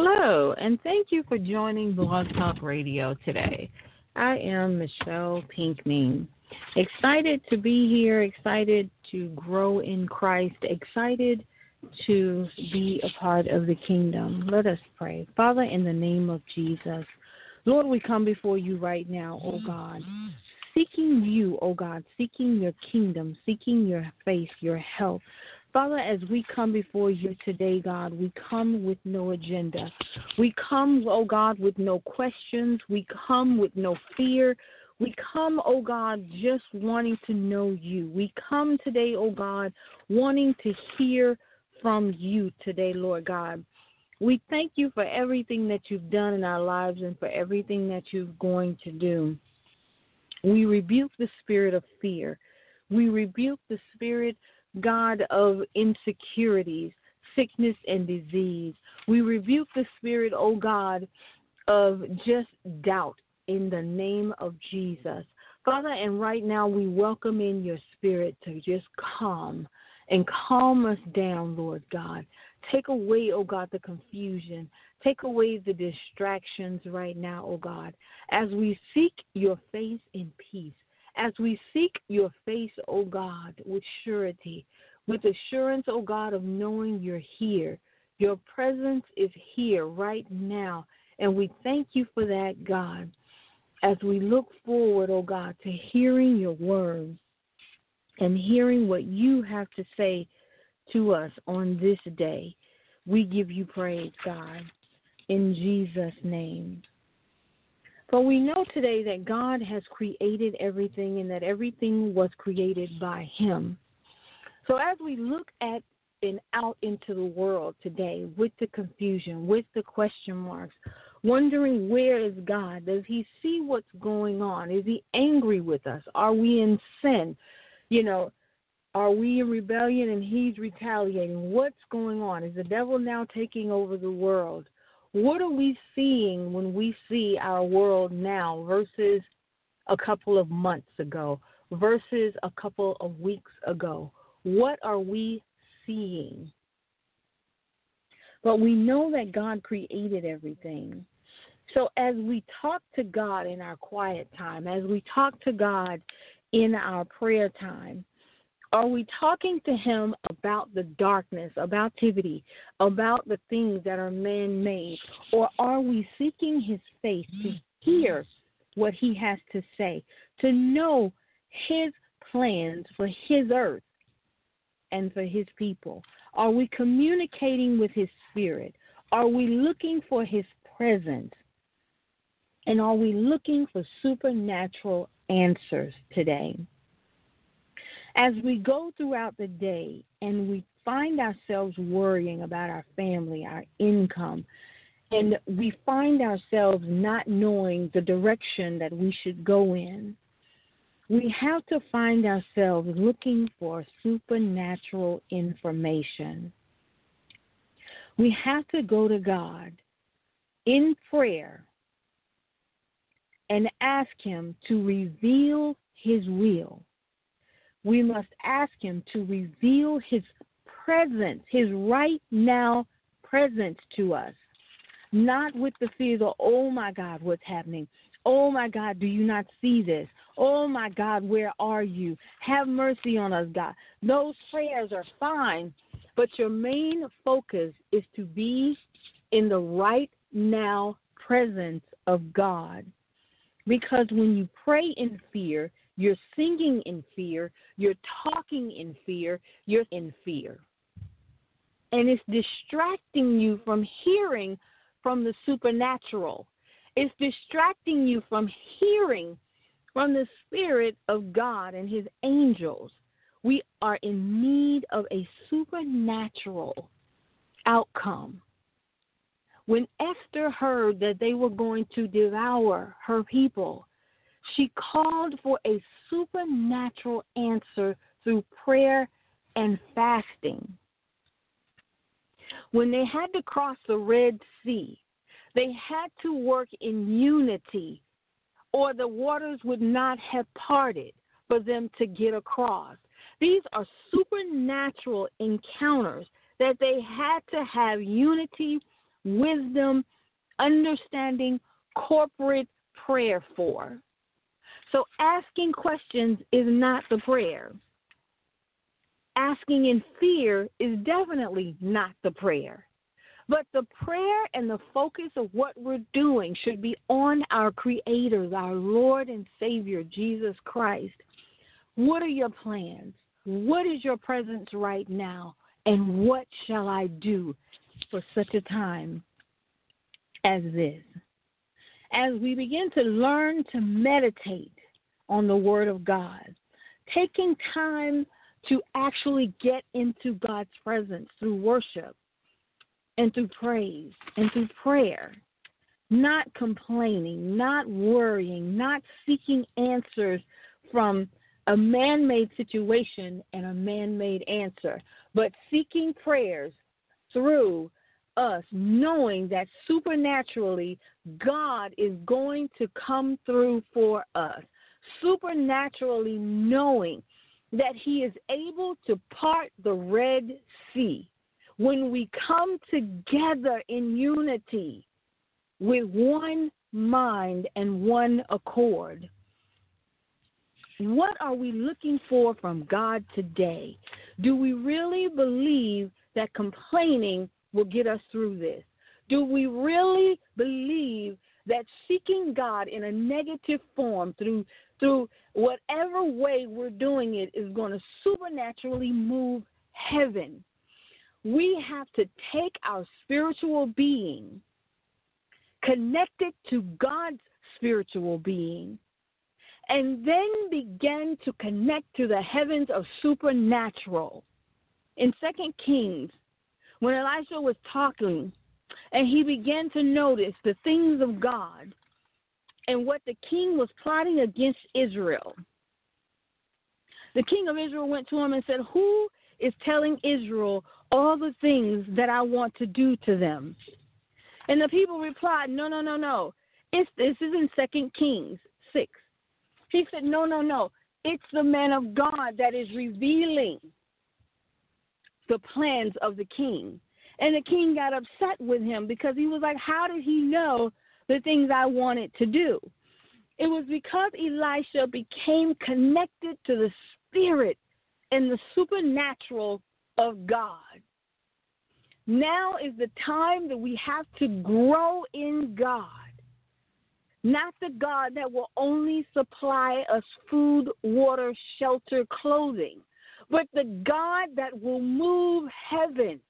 Hello, and thank you for joining Blog Talk Radio today. I am Michelle Pinkney. Excited to be here, excited to grow in Christ, excited to be a part of the kingdom. Let us pray. Father, in the name of Jesus, Lord, we come before you right now, oh God, seeking you, oh God, seeking your kingdom, seeking your face, your help. Father, as we come before you today, God, we come with no agenda. We come, oh God, with no questions. We come with no fear. We come, oh God, just wanting to know you. We come today, oh God, wanting to hear from you today, Lord God. We thank you for everything that you've done in our lives and for everything that you're going to do. We rebuke the spirit of fear. We rebuke the spirit God of insecurities, sickness, and disease. We rebuke the spirit, oh God, of just doubt in the name of Jesus. Father, and right now we welcome in your spirit to just calm and calm us down, Lord God. Take away, oh God, the confusion. Take away the distractions right now, oh God, as we seek your face in peace as we seek your face, O God, with surety, with assurance, O God, of knowing you're here. Your presence is here right now, and we thank you for that, God. As we look forward, O God, to hearing your words and hearing what you have to say to us on this day, we give you praise, God, in Jesus' name. For we know today that God has created everything and that everything was created by Him. So as we look at and out into the world today with the confusion, with the question marks, wondering where is God? Does He see what's going on? Is He angry with us? Are we in sin? You know, are we in rebellion and He's retaliating? What's going on? Is the devil now taking over the world? What are we seeing when we see our world now versus a couple of months ago, versus a couple of weeks ago? What are we seeing? But we know that God created everything. So as we talk to God in our quiet time, as we talk to God in our prayer time, are we talking to him about the darkness, about activity, about the things that are man made? Or are we seeking his face to hear what he has to say, to know his plans for his earth and for his people? Are we communicating with his spirit? Are we looking for his presence? And are we looking for supernatural answers today? As we go throughout the day and we find ourselves worrying about our family, our income, and we find ourselves not knowing the direction that we should go in, we have to find ourselves looking for supernatural information. We have to go to God in prayer and ask Him to reveal His will we must ask Him to reveal His presence, His right now presence to us. Not with the fear of, oh my God, what's happening? Oh my God, do you not see this? Oh my God, where are you? Have mercy on us, God. Those prayers are fine, but your main focus is to be in the right now presence of God. Because when you pray in fear, you're singing in fear, you're talking in fear, you're in fear. And it's distracting you from hearing from the supernatural. It's distracting you from hearing from the Spirit of God and His angels. We are in need of a supernatural outcome. When Esther heard that they were going to devour her people, she called for a supernatural answer through prayer and fasting. When they had to cross the Red Sea, they had to work in unity, or the waters would not have parted for them to get across. These are supernatural encounters that they had to have unity, wisdom, understanding, corporate prayer for. So asking questions is not the prayer. Asking in fear is definitely not the prayer. But the prayer and the focus of what we're doing should be on our Creator, our Lord and Savior, Jesus Christ. What are your plans? What is your presence right now? And what shall I do for such a time as this? As we begin to learn to meditate on the Word of God, taking time to actually get into God's presence through worship and through praise and through prayer, not complaining, not worrying, not seeking answers from a man made situation and a man made answer, but seeking prayers through us, knowing that supernaturally God is going to come through for us, supernaturally knowing that He is able to part the Red Sea when we come together in unity with one mind and one accord. What are we looking for from God today? Do we really believe that complaining will get us through this? Do we really believe that seeking God in a negative form through through whatever way we're doing it is going to supernaturally move heaven? We have to take our spiritual being, connect it to God's spiritual being, and then begin to connect to the heavens of supernatural. In Second Kings, when Elisha was talking and he began to notice the things of God and what the king was plotting against Israel, the king of Israel went to him and said, Who is telling Israel all the things that I want to do to them? And the people replied, No, no, no, no. It's, this is in Second Kings 6. He said, No, no, no. It's the man of God that is revealing the plans of the king. And the king got upset with him because he was like, How did he know the things I wanted to do? It was because Elisha became connected to the spirit and the supernatural of God. Now is the time that we have to grow in God not the God that will only supply us food, water, shelter, clothing, but the God that will move heaven,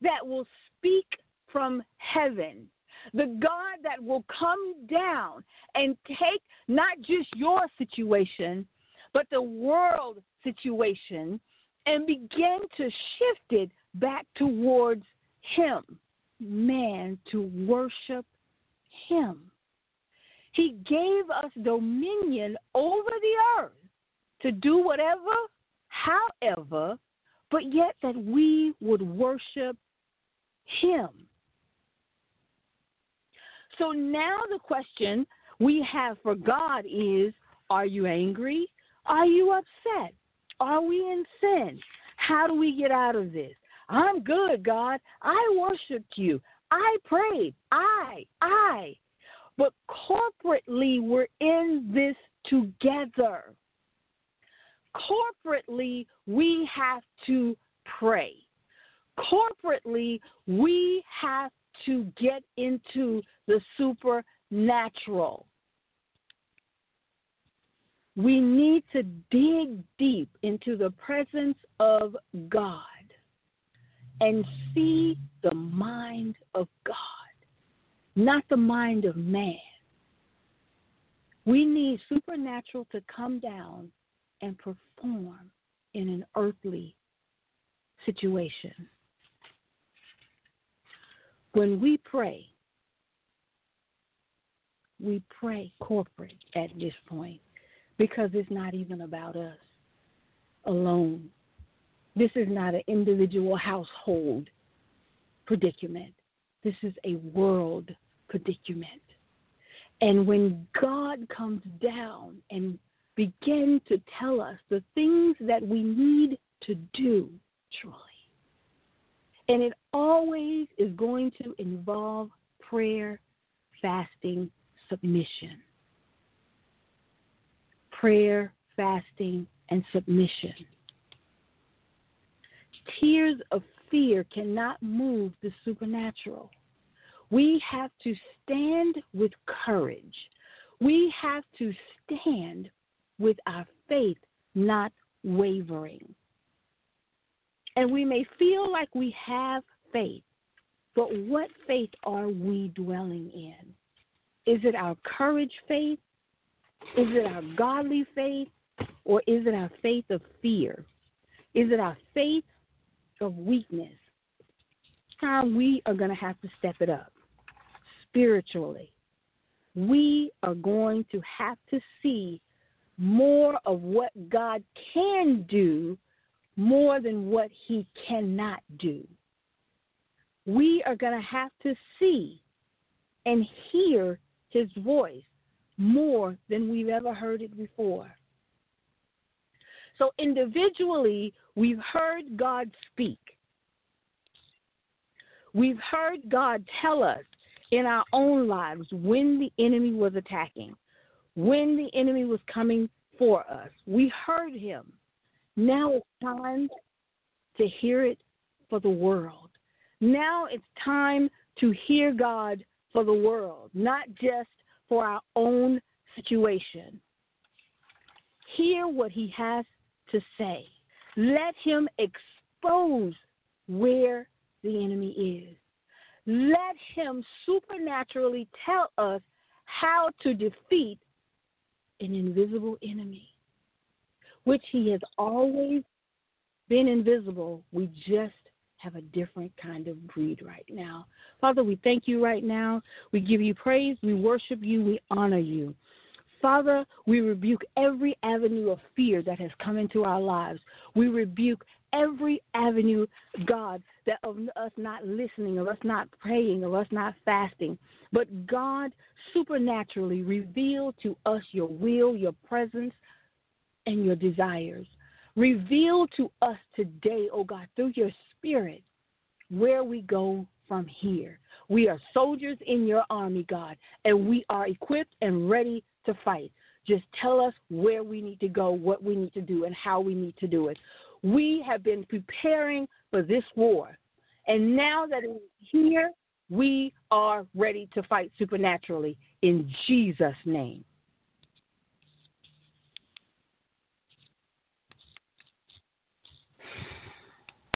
that will speak from heaven, the God that will come down and take not just your situation, but the world situation and begin to shift it back towards Him, man, to worship Him. He gave us dominion over the earth to do whatever, however, but yet that we would worship Him. So now the question we have for God is Are you angry? Are you upset? Are we in sin? How do we get out of this? I'm good, God. I worshiped you. I prayed. I, I. But corporately, we're in this together. Corporately, we have to pray. Corporately, we have to get into the supernatural. We need to dig deep into the presence of God and see the mind of God, not the mind of man. We need supernatural to come down and perform in an earthly situation. When we pray, we pray corporate at this point because it's not even about us alone. This is not an individual household predicament. This is a world predicament. And when God comes down and begins to tell us the things that we need to do, truly, and it always is going to involve prayer, fasting, submission. Prayer, fasting, and submission. Tears of fear cannot move the supernatural. We have to stand with courage. We have to stand with our faith not wavering. And we may feel like we have faith, but what faith are we dwelling in? Is it our courage faith? Is it our godly faith? Or is it our faith of fear? Is it our faith of weakness? Time we are going to have to step it up spiritually. We are going to have to see more of what God can do more than what he cannot do. We are going to have to see and hear his voice more than we've ever heard it before. So, individually, we've heard God speak. We've heard God tell us in our own lives when the enemy was attacking, when the enemy was coming for us. We heard him. Now it's time to hear it for the world. Now it's time to hear God for the world, not just for our own situation. Hear what he has to say. Let him expose where the enemy is. Let him supernaturally tell us how to defeat an invisible enemy, which he has always been invisible. We just have a different kind of greed right now. Father, we thank you right now. We give you praise. We worship you. We honor you. Father, we rebuke every avenue of fear that has come into our lives. We rebuke every avenue, God, that of us not listening, of us not praying, of us not fasting. But God supernaturally reveal to us your will, your presence, and your desires. Reveal to us today, oh God, through your spirit, where we go from here. We are soldiers in your army, God, and we are equipped and ready to fight. Just tell us where we need to go, what we need to do, and how we need to do it. We have been preparing for this war. And now that it's here, we are ready to fight supernaturally in Jesus' name.